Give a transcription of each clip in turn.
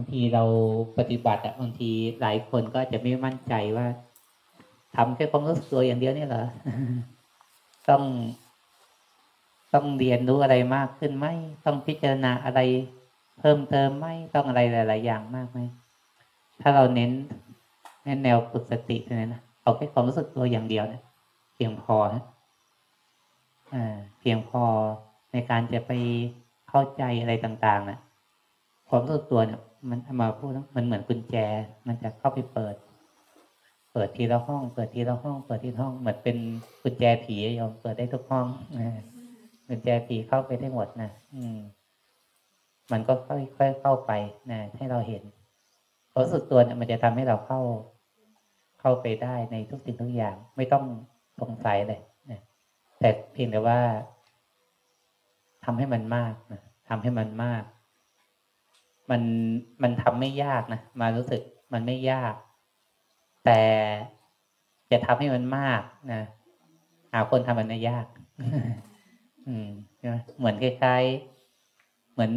างทีเราปฏิบัติอะบางทีหลายคนก็จะไม่มั่นใจว่าทำแค่ความรู้สึกตัวอย่างเดียวนี่เหรอต้องต้องเรียนรู้อะไรมากขึ้นไหมต้องพิจารณาอะไรเพิ่มเติมไหมต้องอะไรหลาย ๆ อย่างมากไหมถ้าเราเน้นในแนวฝึกสติเนี่ยนะเอาแค่ความรู้สึกตัวอย่างเดียวเนี่ยเพียงพอนะอ่าเพียงพอในการจะไปเข้าใจอะไรต่าง ๆนะความรู้สึกตัวเนี่ย มันมาพูดมันเหมือนกุญแจ มันจะเข้าไปเปิด เปิดทีละห้อง เปิดทีละห้อง เปิดทีละห้อง เหมือนเป็นกุญแจผีโยมเปิดได้ทุกห้องกุญแจผีเข้าไปได้หมดนะอืม มันก็ค่อยๆเข้าไปนะให้เราเห็นรู้สึกตัวเนี่ยมันจะทำให้เราเข้า เข้าไปได้ในทุกสิ่งทุกอย่าง ไม่ต้องสงสัยเลยนะแต่เพียงแต่ว่าทำให้มันมากนะทำให้มันมาก มันมันทำไม่ยากนะมารู้สึกมันไม่ยาก แต่จะทำให้มันมากนะหาคนทำมันไม่ยาก อืมใช่ไหมเหมือนคล้ายๆเหมือน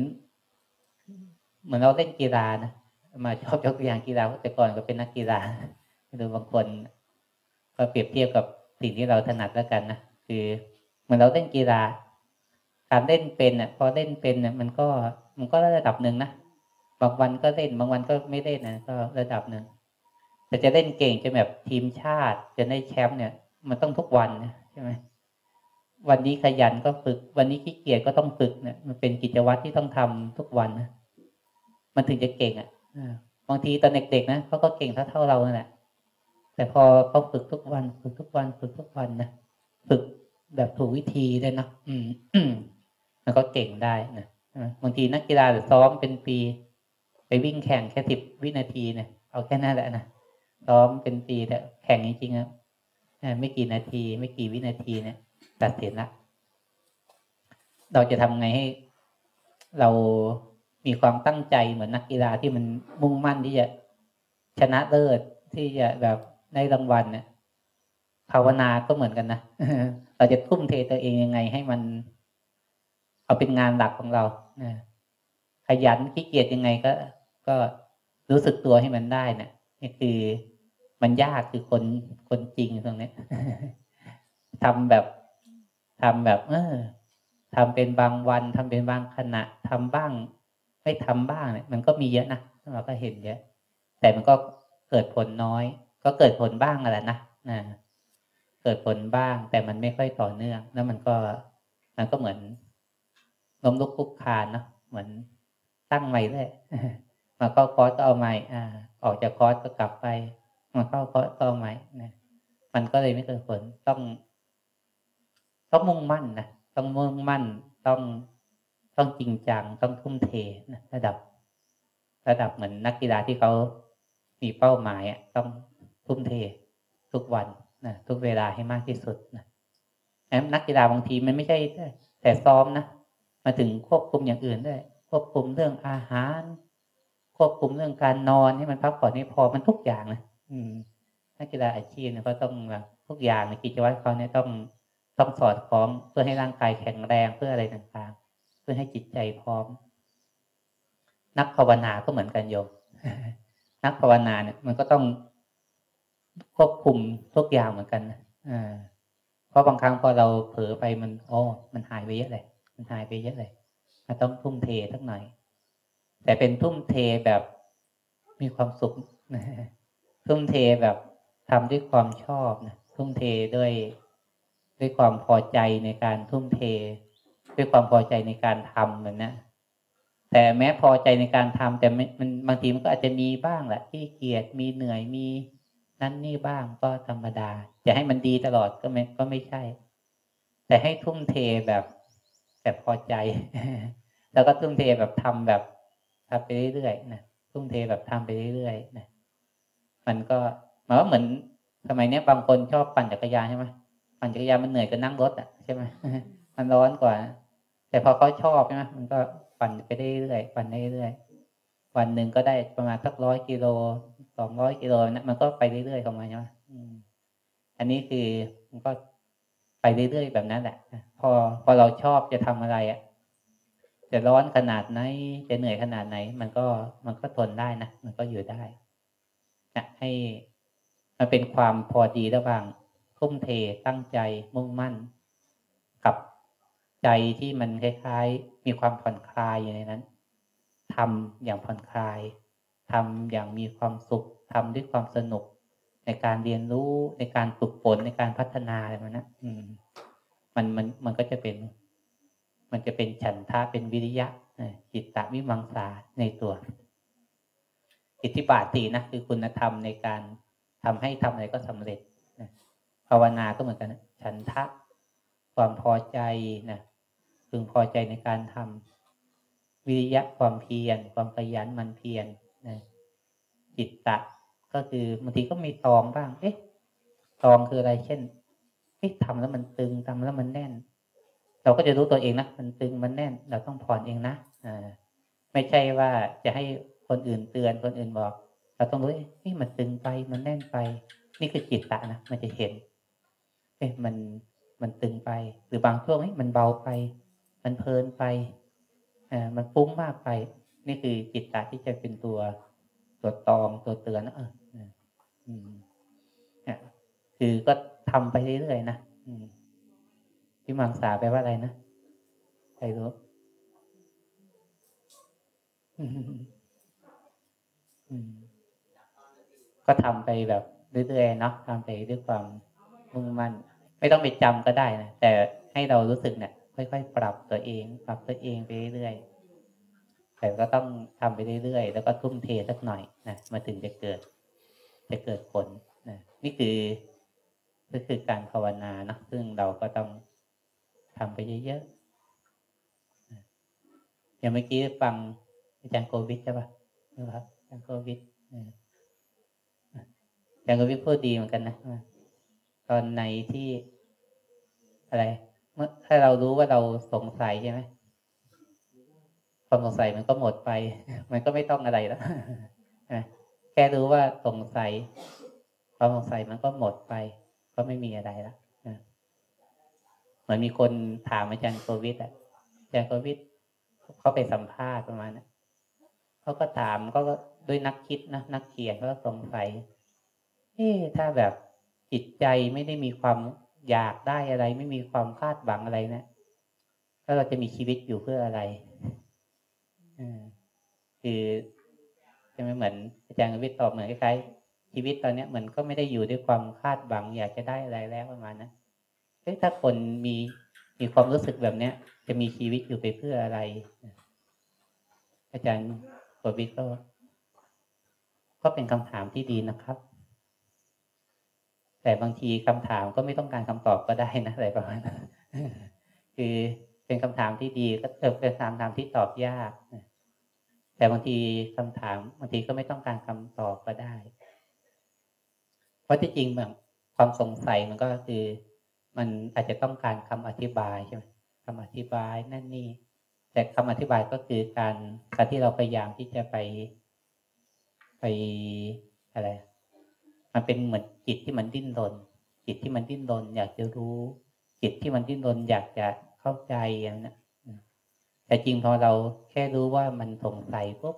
เหมือนเราเล่นกีฬานะมาชอบยกตัวอย่างกีฬาแต่ก่อนก็เป็นนักกีฬาหรือบางคนก็เปรียบเทียบกับสิ่งที่เราถนัดแล้วกันนะคือเหมือนเราเล่นกีฬาการเล่นเป็นอะพอเล่นเป็นเนี่ยมันก็มันก็ระดับหนึ่งนะ บางวันก็เล่นบางวันก็ไม่เล่นนะก็ระดับหนึ่งแต่จะเล่นเก่งจะแบบทีมชาติ จะได้แชมป์เนี่ย มันต้องทุกวันนะใช่ไหมวันนี้ขยันก็ฝึก วันนี้ขี้เกียจก็ต้องฝึกเนี่ยมันเป็นกิจวัตรที่ต้องทำทุกวันนะมันถึงจะเก่งอะบางทีตอนเด็กๆนะเขาก็เก่งเท่าเท่าเรานั่นแหละแต่พอเขาฝึกทุกวัน ฝึกทุกวัน ฝึกทุกวันนะฝึกแบบถูกวิธีได้นะอืมมันก็เก่งได้นะบางทีนักกีฬาซ้อมเป็นปี วิ่งแข่งแค่สิบวินาทีเนี่ยเอาแค่นั้นแหละนะซ้อมเป็นปีแต่แข่งจริงๆนะไม่กี่นาที ไม่กี่วินาทีเนี่ยตัดสินละเราจะทำไงให้ เรามีความตั้งใจเหมือนนักกีฬาที่มันมุ่งมั่นที่จะชนะเลิศที่จะแบบได้รางวัลเนี่ยภาวนาก็เหมือนกันนะเราจะทุ่มเทตัวเองยังไง ให้มัน เอาเป็นงานหลักของเราขยันขี้เกียจยังไงก็ ก็รู้สึกตัวให้มันได้นี่ยนี่คือมันยากคือคนคนจริงตรงนี้ทำแบบทำแบบ เออทำเป็นบางวันทำเป็นบางขณะทำบ้าง ไม่ทำบ้างเนี่ยมันก็มีเยอะนะเราก็เห็นเยอะ แต่มันก็เกิดผลน้อย ก็เกิดผลบ้างอะไรนะนะเกิดผลบ้าง แต่มันไม่ค่อยต่อเนื่อง แล้วมันก็มันก็เหมือนล้มลุกคุกคานเนาะเหมือนตั้งใหม่เลย มาเข้าคอร์สก็เอาใหม่อ่า ออกจากคอร์สก็กลับไป มาเข้าคอร์สก็เอาใหม่นะมันก็เลยไม่เกิดผลต้องต้องมุ่งมั่นนะต้องมุ่งมั่นต้องต้องจริงจังต้องทุ่มเทนะระดับ ระดับเหมือนนักกีฬาที่เขามีเป้าหมายอะต้องทุ่มเททุกวันนะทุกเวลาให้มากที่สุดนะนักกีฬาบางทีมันไม่ใช่แต่ซ้อมนะมาถึงควบคุมอย่างอื่นด้วยควบคุมเรื่องอาหาร ควบคุมเรื่องการนอนให้มันพักผ่อนให้พอมันทุกอย่างนะอืมนักกีฬาอาชีพเนี่ยก็ต้องแบบทุกอย่างในกิจวัตรเขาเนี่ยต้องต้องสอดคล้องเพื่อให้ร่างกายแข็งแรงเพื่ออะไรต่างๆ เพื่อให้จิตใจพร้อม นักภาวนาก็เหมือนกันโยมนักภาวนาเนี่ย มันก็ต้องควบคุมทุกอย่างเหมือนกันนะอ่าเพราะบางครั้งพอเราเผลอไปมันอ๋อมันหายไปเยอะเลย มันหายไปเยอะเลยมันต้องทุ่มเทสักหน่อย แต่เป็นทุ่มเทแบบมีความสุขนะทุ่มเทแบบทำด้วยความชอบนะทุ่มเทด้วยด้วยความพอใจในการทุ่มเท ด้วยความพอใจในการทำเหมือนนะแต่แม้พอใจในการทำแต่มันบางทีมันก็อาจจะมีบ้างแหละที่เกียดมีเหนื่อยมีนั่นนี่บ้างก็ธรรมดาจะให้มันดีตลอดก็ไม่ก็ไม่ใช่ แต่ให้ทุ่มเทแบบแบบพอใจ แล้วก็ทุ่มเทแบบทำแบบ ทำไปเรื่อยๆนะทุ่มเทแบบทำไปเรื่อยๆนะมันก็หมายว่าเหมือนสมัยนี้บางคนชอบปั่นจักรยานใช่ไหมปั่นจักรยานมันเหนื่อยก็นั่งรถอะใช่ไหมมันร้อนกว่า แต่พอเขาชอบใช่ไหมมันก็ปั่นไปเรื่อยๆปั่นได้เรื่อยๆวันหนึ่งก็ได้ประมาณสักร้อยกิโลสองร้อยกิโลนะมันก็ไปเรื่อยๆของมันใช่ไหมอันนี้คือมันก็ไปเรื่อยๆแบบนั้นแหละพอพอเราชอบจะทำอะไรอะ จะร้อนขนาดไหนจะเหนื่อยขนาดไหน มันก็มันก็ทนได้นะมันก็อยู่ได้นะให้มันเป็นความพอดีระหว่างทุ่มเทตั้งใจมุ่งมั่น กับใจที่มันคล้ายๆ มีความผ่อนคลายอยู่ในนั้นทำอย่างผ่อนคลายทำอย่างมีความสุขทำด้วยความสนุกในการเรียนรู้ในการฝึกฝนในการพัฒนาอะไรมันนะอืม มันมันมันก็จะเป็น มันจะเป็นฉันทะเป็นวิริยะจิตตวิมังสาในตัวอิทธิบาทตีนะคือคุณธรรมในการทำให้ทำอะไรก็สำเร็จภาวนาก็เหมือนกันนะฉันทะ ความพอใจนะพึงพอใจในการทำวิริยะความเพียร ความขยันมันเพียรนะจิตตะก็คือบางทีก็มีตองบ้าง เอ๊ะตองคืออะไรเช่นเอ๊ะทำแล้วมันตึงทำแล้วมันแน่น เราก็จะรู้ตัวเองนะมันตึงมันแน่นเราต้องผ่อนเองนะอ่าไม่ใช่ว่าจะให้คนอื่นเตือนคนอื่นบอก เราต้องรู้นี่มันตึงไปมันแน่นไป นี่คือจิตตะนะมันจะเห็นเอ๊ะมันมันตึงไป หรือบางช่วงมันเบาไป มันเพลินไปอ่ามันฟุ้งมากไป นี่คือจิตตะที่จะเป็นตัวตัวตองตัวเตือนนะเอออืมเนี่ยคือก็ทำไปเรื่อยๆนะอืม ที่มังสาแปลว่าอะไรนะใครรู้ก็ทำไปแบบเรื่อยๆเนาะทำไปด้วยความมุ่งมั่น ไม่ต้องไปจำก็ได้นะแต่ให้เรารู้สึกเนี่ยค่อยๆปรับตัวเอง ปรับตัวเองไปเรื่อยๆแต่ก็ต้องทำไปเรื่อยๆแล้วก็ทุ่มเทสักหน่อยนะมาถึงจะเกิด จะเกิดผลนะนี่คือก็คือการภาวนานะซึ่งเราก็ต้อง ทำไปเยอะๆอย่างเมื่อกี้ฟังอาจารย์โควิดใช่ปะนะครับอาจารย์โควิดอาจารย์โควิดพูดดีเหมือนกันนะตอนไหนที่อะไรเมื่อถ้าเรารู้ว่าเราสงสัยใช่ไหมความสงสัยมันก็หมดไป มันก็ไม่ต้องอะไรแล้วแค่รู้ว่าสงสัย ความสงสัยมันก็หมดไป ก็ไม่มีอะไรแล้ว เหมือนมีคนถามอาจารย์โควิดอะอาจารย์โควิดเขาไปสัมภาษณ์ประมาณนั้นเขาก็ถามก็ด้วยนักคิดนะนักเขียนก็สงสัยเอ๊ถ้าแบบจิตใจไม่ได้มีความอยากได้อะไร ไม่มีความคาดหวังอะไรนะแล้วเราจะมีชีวิตอยู่เพื่ออะไรอคือจะไม่เหมือนอาจารย์วิทย์ตอบเหมือนคล้ายๆชีวิตตอนนี้เหมือนก็ไม่ได้อยู่ด้วยความคาดหวัง อยากจะได้อะไรแล้วประมาณนะ เฮ้ถ้าคนมีมีความรู้สึกแบบเนี้ย จะมีชีวิตอยู่ไปเพื่ออะไร อาจารย์ปวิทก็ ก็เป็นคำถามที่ดีนะครับ แต่บางทีคำถามก็ไม่ต้องการคำตอบก็ได้นะอะไรประมาณนั้นคือเป็นคำถามที่ดีก็เเป็นคำถามที่ตอบยากแต่บางทีคำถามบางทีก็ไม่ต้องการคำตอบก็ได้ เพราะที่จริงแบบความสงสัยมันก็คือ มันอาจจะต้องการคำอธิบายใช่ไหมคำอธิบายนั่นนี่ แต่คำอธิบายก็คือการการที่เราพยายามที่จะไปไปอะไร มันเป็นเหมือนจิตที่มันดิ้นรน จิตที่มันดิ้นรน อยากจะรู้ จิตที่มันดิ้นรนอยากจะเข้าใจอย่างนั้นแต่จริงพอเราแค่รู้ว่ามันสงสัยปุ๊บ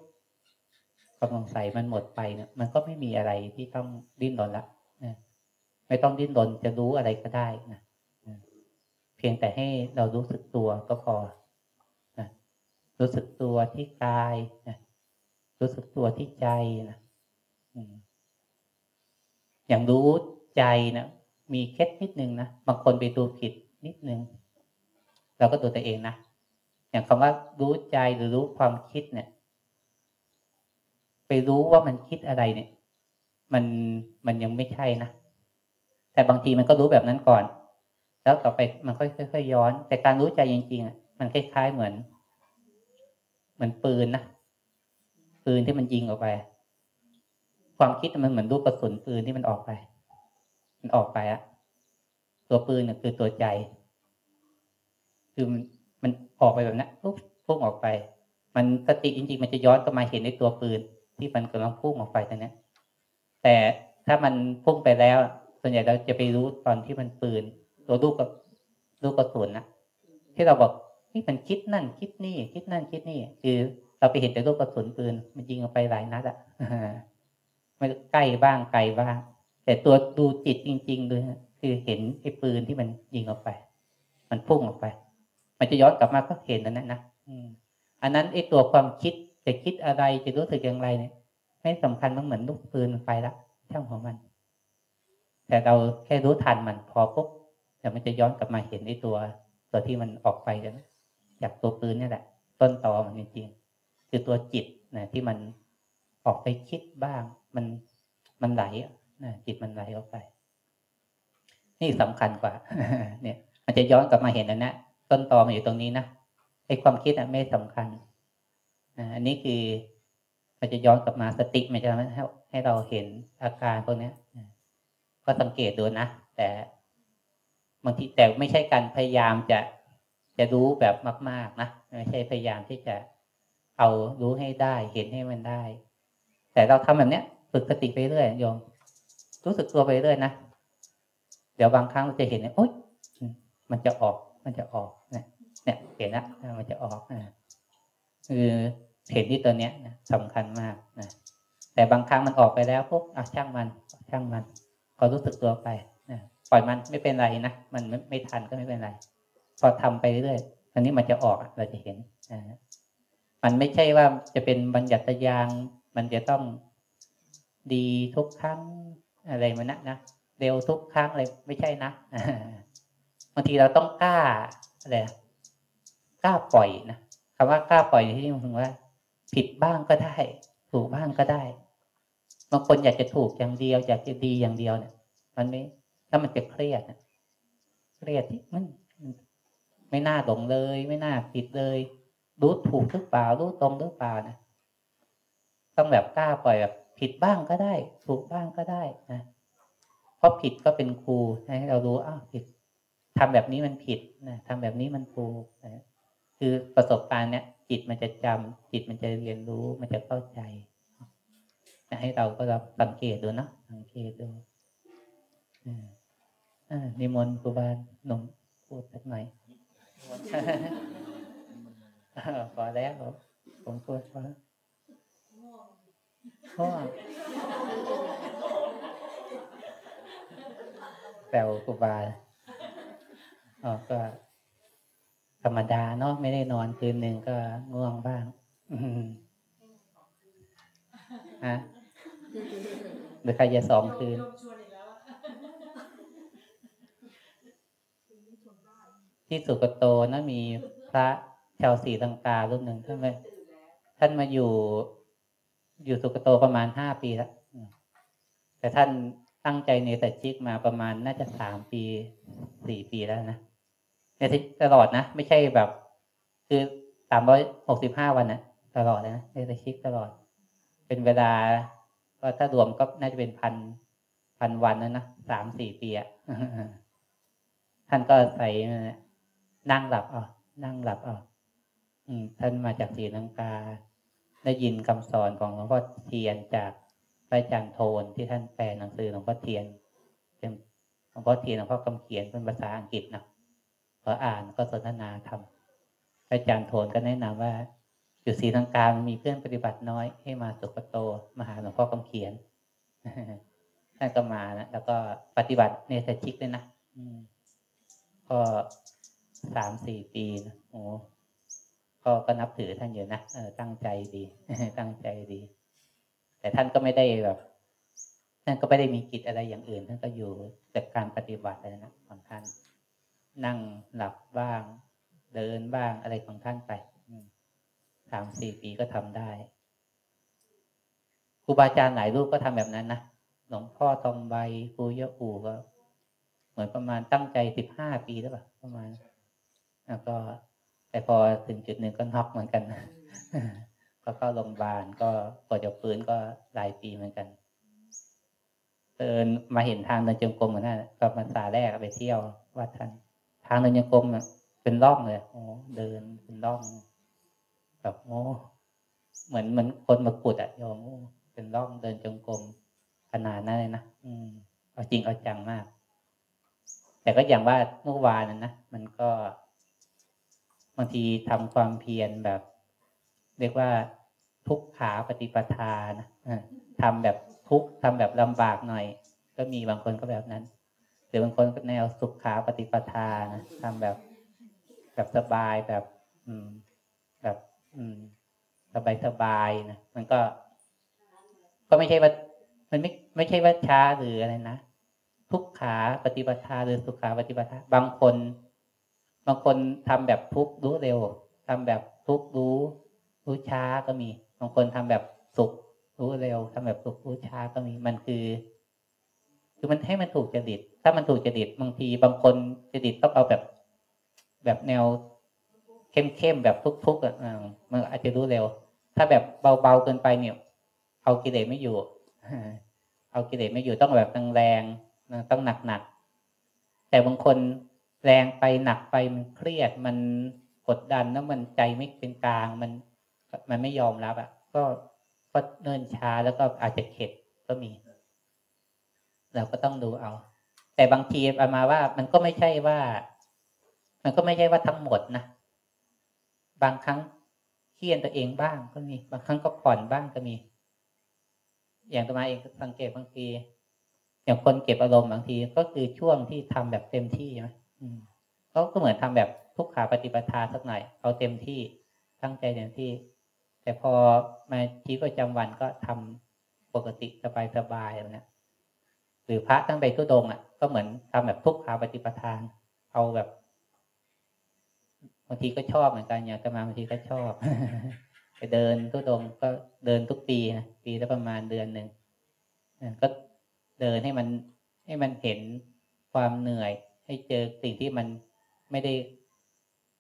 ความสงสัยมันหมดไปเนี่ยมันก็ไม่มีอะไรที่ต้องดิ้นรนละไม่ต้องดิ้นรนจะรู้อะไรก็ได้นะ พียงแต่ให้เรารู้สึกตัวก็พอนะรู้สึกตัวที่กายนะรู้สึกตัวที่ใจนะอย่างรู้ใจนะมีเคล็ดนิดนึงนะบางคนไปดูผิดนิดนึงเราก็ดูตัวเองนะอย่างคำว่ารู้ใจหรือรู้ความคิดเนี่ย ไปรู้ว่ามันคิดอะไรเนี่ย มันมันยังไม่ใช่นะแต่บางทีมันก็รู้แบบนั้นก่อน แล้วต่อไปมันค่อยๆย้อน แต่การรู้ใจจริงๆอะมันคล้ายๆเหมือน เหมือนปืนนะปืนที่มันยิงออกไป ความคิดมันเหมือนลูกกระสุนปืนที่มันออกไป มันออกไปอะตัวปืนเนี่ยคือตัวใจ คือมันมันออกไปแบบนี้ปุ๊บพุ่งออกไป มันสติจริงๆ มันจะย้อนกลับมาเห็นในตัวปืน ที่มันกำลังพุ่งออกไปตอนนี้แต่ถ้ามันพุ่งไปแล้ว ส่วนใหญ่เราจะไปรู้ตอนที่มันปืน ตัวลูกกับลูกกระสุนนะที่เราบอกนี่มันคิดนั่น คิดนี่ คิดนั่นคิดนี่ คือเราไปเห็นแต่ลูกกระสุนปืน มันยิงออกไปหลายนัดอะมันใกล้บ้างไกลบ้าง แต่ตัวดูจิตจริงๆเลยคือเห็นไอ้ปืนที่มันยิงออกไป มันพุ่งออกไป มันจะย้อนกลับมาก็เห็นนั้นนะอันนั้นไอ้ตัวความคิดจะคิดอะไรจะรู้สึกอย่างไรเนี่ยไม่สำคัญมันเหมือนลูกปืนไปละช่างของมัน แต่เราแค่รู้ทันมันพอปุ๊บ แต่มันจะย้อนกลับมาเห็นไอ้ตัวตัวที่มันออกไปจากตัวปืนนี่แหละ ต้นตอมันจริงๆคือตัวจิตนะที่มันออกไปคิดบ้าง มันมันไหลนะจิตมันไหลออกไป นี่สำคัญกว่า เนี่ยมันจะย้อนกลับมาเห็นนะนะต้นตอมันอยู่ตรงนี้นะไอ้ความคิดอะไม่สำคัญนะอันนี้คือมันจะย้อนกลับมาสติมันจะทำให้ให้เราเห็นอาการพวกนี้ก็สังเกตดูนะแต่ บางทีแต่ไม่ใช่การพยายามจะจะรู้แบบมาก ๆนะไม่ใช่พยายามที่จะเอารู้ให้ได้เห็นให้มันได้ แต่เราทำแบบเนี้ยฝึกสติไปเรื่อยโยม รู้สึกตัวไปเรื่อยนะเดี๋ยวบางครั้งเราจะเห็นเนี่ยโอ๊ยมันจะออกมันจะออกเนี่ยเนี่ยเห็นนะมันจะออกนะคือเห็นที่ตัวเนี้ยนะสำคัญมากนะแต่บางครั้งมันออกไปแล้วปุ๊บอะช่างมันช่างมัน ก็รู้สึกตัวไป ปล่อยมันไม่เป็นไรนะมันไม่ไมทันก็ไม่เป็นไร พอทำไปเรื่อยอันนี้มันจะออกเราจะเห็นนะมันไม่ใช่ว่าจะเป็นบัญญัติยาง มันจะต้องดีทุกครั้งอะไรมันนะนะเร็วทุกครั้งอะไรไม่ใช่นะบางทีเราต้องกล้าอะไรกล้าปล่อยนะคำว่ากล้าปล่อยที่นี่ถึงว่า ผิดบ้างก็ได้ ถูกบ้างก็ได้บางคนอยากจะถูกอย่างเดียวอยากจะดีอย่างเดียวเนี่ยมันไม่ ถ้ามันจะเครียดเครียดที่มัน ไม่น่าหลงเลย ไม่น่าผิดเลย รู้ถูกหรือเปล่ารู้ตรงหรือเปล่านะต้องแบบกล้าปล่อยแบบผิดบ้างก็ได้ ถูกบ้างก็ได้นะเพราะผิดก็เป็นครูให้เรารู้อ้าวผิดทำแบบนี้มันผิดนะทำแบบนี้มันถูกนะคือประสบการณ์เนี้ยจิตมันจะจำจิตมันจะเรียนรู้ มันจะเข้าใจให้เราก็รับสังเกตดูนะสังเกตดูอ่า นิมนต์ครูบาหนุ่มพูดสักหน่อยพอแล้วผมพูดพอง่วงแซวครูบาอ๋อก็ธรรมดาเนาะไม่ได้นอนคืนหนึ่งก็ง่วงบ้างฮะหรือใครจะสองคืน ที่สุกโตนะมีพระชาวศรีลังการุ่นหนึ่งท่านมท่านมาอยู่ อยู่สุกโตประมาณห้าปีแล้วแต่ท่านตั้งใจในสัจจิกมาประมาณน่าจะสามปีสี่ปีแล้วนะในตลอดนะ ไม่ใช่แบบ คือสามร้อยหกสิบห้าวันนะตลอดเลยนะในสัจจิกตลอด เป็นเวลาก็ถ้ารวมก็น่าจะเป็นพันพันวันนะนะสามสี่ปีอะท่านก็ใส่ นั่งหลับอะนั่งหลับอะท่านมาจากศรีลังกา ได้ยินคำสอนของหลวงพ่อเทียนจากพระอาจารย์โทนที่ท่านแปลหนังสือหลวงพ่อเทียนเป็นหลวงพ่อเทียนหลวงพ่อกำเขียนเป็นภาษาอังกฤษนะพออ่านก็สนทนาธรรมพระอาจารย์โทนก็แนะนำว่าอยู่ศรีลังกามีเพื่อนปฏิบัติน้อยให้มาสุกโตมาหาหลวงพ่อกำเขียนท่านก็มานะแล้วก็ปฏิบัติในสชิกเลยนะก็ สามสี่ปีนะโอ้ก็ก็นับถือท่านอยู่นะเออตั้งใจดี ตั้งใจดี แต่ท่านก็ไม่ได้แบบท่านก็ไม่ได้มีกิจอะไรอย่างอื่น ท่านก็อยู่จากการปฏิบัติอะไรนะของท่าน นั่งหลับบ้าง เดินบ้างอะไรของท่านไปสามสี่ปีก็ทำได้ครูบาอาจารย์หลายรูปก็ทำแบบนั้นนะหลวงพ่อทองใบครูเยอะอูก็ เหมือนประมาณตั้งใจสิบห้าปีแล้วป่ะประมาณ แล้วก็แต่พอถึงจุดหนึ่งก็น็อกเหมือนกันก็เข้าโรงพยาบาลก็กว่าจะฟื้นก็หลายปีเหมือนกันเดินมาเห็นทางเดินจงกรมเหมือนนั้นก็มาสาแรกไปเที่ยววัดท่านทางเดินจงกรมเป็นร่องเลยโอ้เดินเป็นร่องแบบโอ้เหมือนเหมือนคนมาขุดอะโยมเป็นร่องเดินจงกรมขนาดนั้นเลยนะอืมเอาจริงเอาจังมาก แต่ก็อย่างว่าเมื่อวานนั้นนะมันก็ บางทีทำความเพียรแบบ เรียกว่าทุกขาปฏิปทานะทำแบบทุกทำแบบลำบากหน่อย ก็มีบางคนก็แบบนั้นหรือบางคนก็แนวสุขขาปฏิปทานะทำแบบแบบสบายแบบ อืม แบบ อืม สบายสบายนะมันก็ ก็ไม่ใช่ว่า มันไม่ไม่ใช่ว่าช้าหรืออะไรนะทุกขาปฏิปทาหรือสุขาปฏิปทาบางคน บางคนทำแบบทุกรู้เร็วทำแบบทุกรู้ รู้ช้าก็มี บางคนทำแบบสุข รู้เร็วทำแบบสุขรู้ช้าก็มี มันคือ คือมันให้มันถูกจริต ถ้ามันถูกจริตบางที บางคนจริตต้องเอาแบบแบบแนวเข้มๆแบบทุกๆอะมันอาจจะรู้เร็ว ถ้าแบบเบาๆเกินไปเนี่ย เอากิเลสไม่อยู่เอากิเลสไม่อยู่ต้องแบบแรงๆต้องหนักๆแต่บางคน แรงไปหนักไปมันเครียดมันกดดันแล้วมันใจไม่เป็นกลางมันมันไม่ยอมรับอะ ก็ก็เนินช้าแล้วก็อาจจะเข็ดก็มี เราก็ต้องดูเอา แต่บางทีประมาว่ามันก็ไม่ใช่ว่า มันก็ไม่ใช่ว่าทั้งหมดนะบางครั้งเครียนตัวเองบ้างก็มี บางครั้งก็ผ่อนบ้างก็มี อย่างตัวมาเองสังเกตบางที อย่างคนเก็บอารมณ์บางทีก็คือช่วงที่ทำแบบเต็มที่ใช่ไหม เขาก็เหมือนทำแบบทุกขาปฏิปทาสักหน่อยเอาเต็มที่ตั้งใจเต็มที่ แต่พอมาชีวิตประจำวันก็ทำปกติสบายๆแบบนี้หรือพระตั้งไปทุดงอะ ก็เหมือนทำแบบทุกขาปฏิปทาน เอาแบบบางทีก็ชอบเหมือนกันอย่างตมาบางทีก็ชอบไปเดินทุดงก็เดินทุกปีนะปีละประมาณเดือนหนึ่งก็เดินให้มันให้มันเห็นความเหนื่อย ให้เจอสิ่งที่มันไม่ได้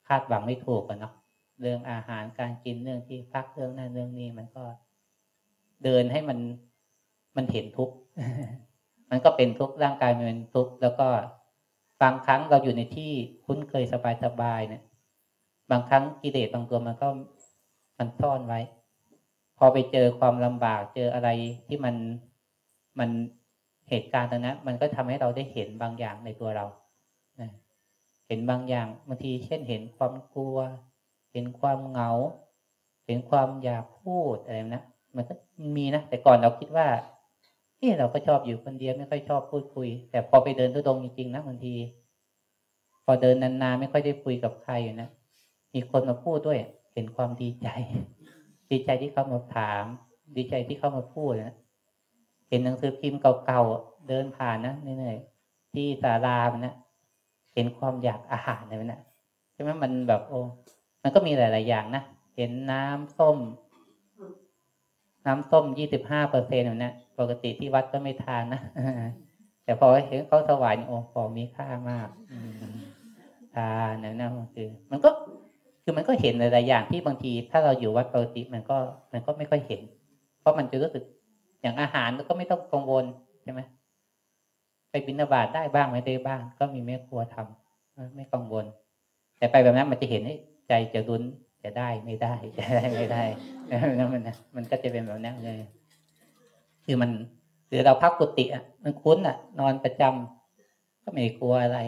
คาดหวังไม่ถูกกันเนาะเรื่องอาหารการกินเรื่องที่พักเรื่องนั้นเรื่องนี้มันก็เดินให้มันมันเห็นทุกข์มันก็เป็นทุกข์ร่างกายมันเป็นทุกข์แล้วก็บางครั้งเราอยู่ในที่คุ้นเคยสบายๆเนี่ย บางครั้งกิเลสบางตัวมันก็มันซ่อนไว้ พอไปเจอความลำบากเจออะไรที่มันมันเหตุการณ์ตรงนั้นมันก็ทำให้เราได้เห็นบางอย่างในตัวเรา เห็นบางอย่างบางทีเช่นเห็นความกลัว เห็นความเหงา เห็นความอยากพูดอะไรนะมันก็มีนะแต่ก่อนเราคิดว่าเฮ้เราก็ชอบอยู่คนเดียวไม่ค่อยชอบพูดคุย แต่พอไปเดินทุดงจริงๆนะบางที พอเดินนานๆไม่ค่อยได้คุยกับใครอยู่นะมีคนมาพูดด้วย เห็นความดีใจ ดีใจที่เขามาถาม ดีใจที่เขามาพูดนะเห็นหนังสือพิมพ์เก่าๆเดินผ่านนะเหนื่อยๆที่ศาลามนะ เห็นความอยากอาหารอะไรนะใช่ไหมมันแบบโอ้มันก็มีหลาย ๆ อย่างนะเห็นน้ำส้ม น้ำส้มยี่สิบห้าเปอร์เซ็นต์นะปกติที่วัดก็ไม่ทานนะแต่พอเห็นเขาสวายโอ้ของมีค่ามากทานนะนะคือ มันก็คือมันก็เห็นหลาย ๆ อย่างที่บางที ถ้าเราอยู่วัดปกติมันก็ มันก็ไม่ค่อยเห็น เพราะมันจะรู้สึกอย่างอาหารก็ไม่ต้องกังวลใช่ไหม บิณฑบาตได้บ้างไม่ได้บ้าง ก็มีแม่ครัวทำไม่กังวล แต่ไปแบบนั้นมันจะเห็นให้ใจจะรุนจะได้ไม่ได้จะได้ไม่ได้แล้วมันมันก็จะเป็นแบบนั้นเลย คือมันคือเราพักกุฏิอะมันคุ้นอะ นอนประจำก็ไม่กลัวอะไร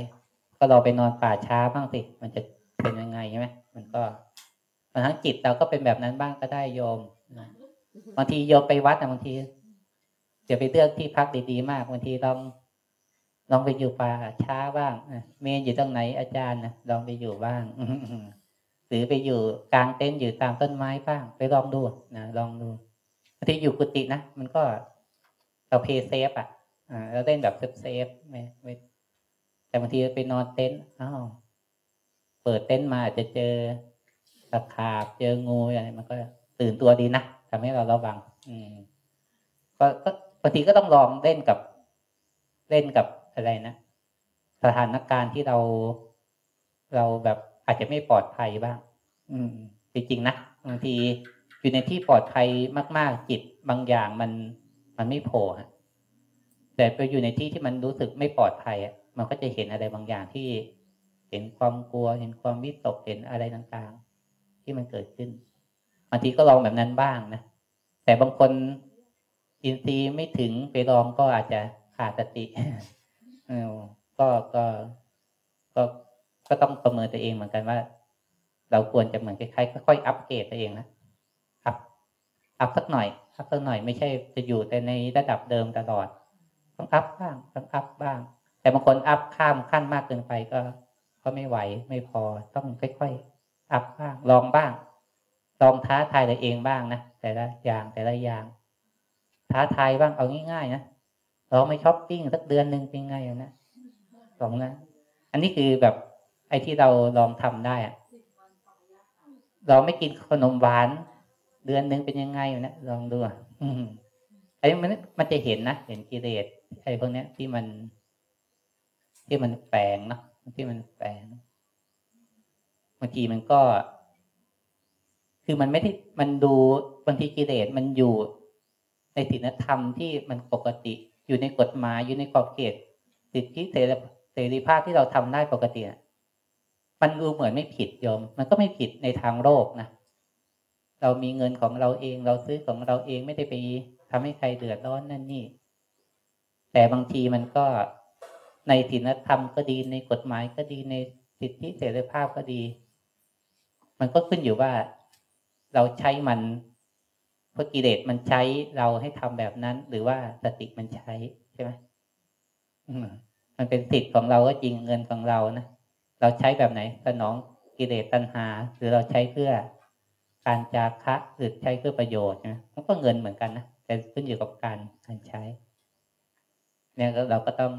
ก็เราไปนอนป่าช้าบ้างสิมันจะเป็นยังไงใช่ไหมมันก็บางทั้งจิตเราก็เป็นแบบนั้นบ้างก็ได้โยมบางทีโยมไปวัดนะบางทีจะไปเลือกที่พักดีๆมากบางทีลอง ลองไปอยู่ป่าช้าบ้างเมรุอยู่ตรงไหนอาจารย์นะลองไปอยู่บ้างหรือไปอยู่กลางเต็นท์อยู่ตามต้นไม้บ้าง ไปลองดูนะลองดูบางทีอยู่กุฏินะมันก็เรา play safe อะเราเล่นแบบ safe safe ไม่ไม่แต่บางทีไปนอนเต็นท์อ้าวเปิดเต็นท์มาอาจจะเจอตะขาบเจองูอะไรมันก็ตื่นตัวดีนะทำให้เราระวัง อืมก็บางทีก็ต้องลองเล่นกับเล่นกับ อะไรนะ สถานการณ์ที่เราเราแบบอาจจะไม่ปลอดภัยบ้าง อืม จริงๆนะบางทีอยู่ในที่ปลอดภัยมาก ๆ จิตบางอย่างมันมันไม่โผล่แต่ไปอยู่ในที่ที่มันรู้สึกไม่ปลอดภัยอะมันก็จะเห็นอะไรบางอย่างที่เห็นความกลัว เห็นความวิตกเห็นอะไรต่างๆ ที่มันเกิดขึ้นบางทีก็ลองแบบนั้นบ้างนะแต่บางคนอินทรีย์ไม่ถึงไปลองก็อาจจะขาดสติ ก็ก็ก็ก็ต้องประเมินตัวเองเหมือนกันว่า เราควรจะเหมือนคล้ายๆค่อยๆอัปเกรดตัวเองนะอัพอัพสักหน่อยอัพสักหน่อยไม่ใช่จะอยู่แต่ในระดับเดิมตลอดต้องอัพบ้างต้องอัพบ้าง แต่บางคนอัพข้ามขั้นมากเกินไปก็ก็ไม่ไหวไม่พอต้องค่อยๆอัพบ้างลองบ้าง ลองท้าทายตัวเองบ้างนะแต่ละอย่างแต่ละอย่าง ท้าทายบ้างเอาง่ายๆนะ ลองไม่ช้อปปิ้งสักเดือนหนึ่งเป็นไงอยู่นะลองนะอันนี้คือแบบไอ้ที่เราลองทำได้อะเราไม่กินขนมหวาน เดือนหนึ่งเป็นยังไงอยู่นะลองดูอืมไอ้มันมันจะเห็นนะเห็นกิเลสไอ้พวกเนี้ยที่มัน ที่มันแฝงเนาะที่มันแฝงบางทีมันก็ คือมันไม่ได้มันดูบางทีกิเลสมันอยู่ในศีลธรรมที่มันปกติ อยู่ในกฎหมายอยู่ในขอบเขตสิทธิเสรีภาพที่เราทำได้ปกติมันดูเหมือนไม่ผิดโยม มันก็ไม่ผิดในทางโลกนะเรามีเงินของเราเองเราซื้อของเราเองไม่ได้ไปทำให้ใครเดือดร้อนนั่นนี่ แต่บางทีมันก็ในศีลธรรมก็ดีในกฎหมายก็ดีในสิทธิเสรีภาพก็ดี มันก็ขึ้นอยู่ว่า เราใช้มัน เพราะกิเลสมันใช้เราให้ทำแบบนั้น หรือว่าสติมันใช้ใช่ไหมมันเป็นสิทธิ์ของเราก็จริงเงินของเรานะเราใช้แบบไหนสนองกิเลสตัณหา หรือเราใช้เพื่อการจาคะหรือใช้เพื่อประโยชน์นะมันก็เงินเหมือนกันนะแต่ขึ้นอยู่กับการการใช้ เนี่ยเราก็ต้อง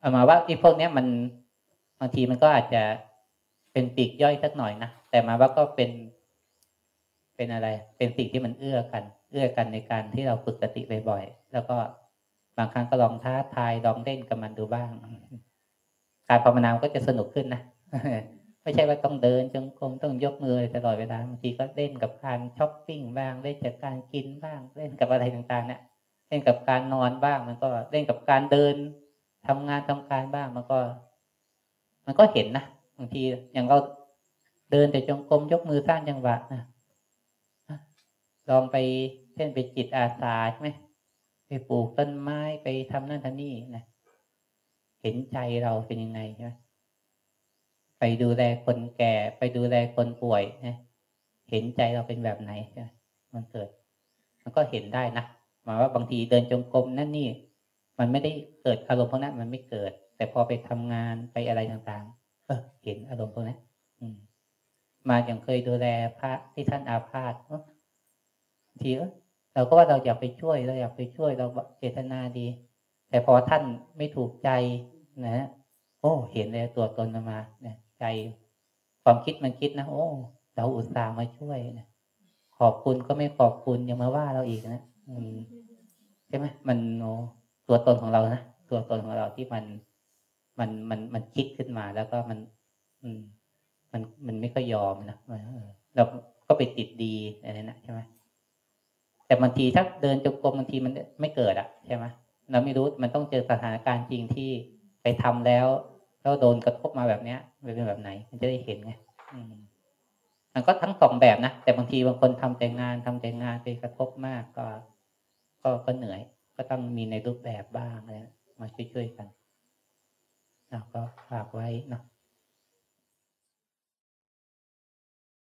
เอามาว่าไอ้พวกเนี้ยมันบางทีมันก็อาจจะเป็นปีกย่อยสักหน่อยนะแต่มาว่าก็เป็น เป็นอะไร เป็นสิ่งที่มันเอื้อกัน เอื้อกันในการที่เราฝึกสติบ่อยๆ แล้วก็บางครั้งก็ลองท้าทายลองเล่นกับมันดูบ้าง การภาวนาก็จะสนุกขึ้นนะ ไม่ใช่ว่าต้องเดินจงกรมต้องยกมือตลอดเวลาบางทีก็เล่นกับการช้อปปิ้งบ้าง เล่นจากการกินบ้าง เล่นกับอะไรต่างๆ เนี่ย เล่นกับการนอนบ้าง มันก็เล่นกับการเดินทำงานทำการบ้าง มันก็ มันก็เห็นนะ บางทีอย่างเราเดินแต่จงกรมยกมือสร้างจังหวะนะ ลองไปเช่นไปจิตอาสาใช่ไหมไปปลูกต้นไม้ไปทำนั่นทำนี่นะเห็นใจเราเป็นยังไงใช่ไหมไปดูแลคนแก่ไปดูแลคนป่วยนะเห็นใจเราเป็นแบบไหนใช่ไหมมันเกิด มันก็เห็นได้นะหมายว่าบางทีเดินจงกรมนั่นนี่ มันไม่ได้เกิดอารมณ์พวกนั้นมันไม่เกิด แต่พอไปทำงานไปอะไรต่างๆ เออเห็นอารมณ์พวกนั้นอืม มาอย่างเคยดูแลพระที่ท่านอาพาธ ทีเราก็ว่าเราอยากไปช่วยเราอยากไปช่วยเราเจตนาดี แต่พอท่านไม่ถูกใจนะโอ้ เห็นเลยตัวตนมาเนี่ยใจความคิดมันคิดนะโอ้เราอุตส่าห์มาช่วยนะขอบคุณก็ไม่ขอบคุณยังมาว่าเราอีกนะอืมใช่ไหมมันโอตัวตนของเรานะตัวตนของเราที่มันมันมันมันคิดขึ้นมาแล้วก็มัน อืม มันมันไม่ค่อยยอมนะเราก็ไปติดดีอะไรนะใช่ไหม แต่บางทีถ้าเดินจงกรมบางทีมันไม่เกิดอะใช่ไหมเราไม่รู้มันต้องเจอสถานการณ์จริงที่ไปทำแล้วแล้วโดนกระทบมาแบบเนี้ยเป็นแบบไหน มันจะได้เห็นไงมันก็ทั้งสองแบบนะแต่บางทีบางคนทำแต่งานทำแต่งานไปกระทบมากก็ ก็ก็เหนื่อย ก็ต้องมีในรูปแบบบ้างอะไรมาช่วยๆกันเราก็ฝากไว้เนาะ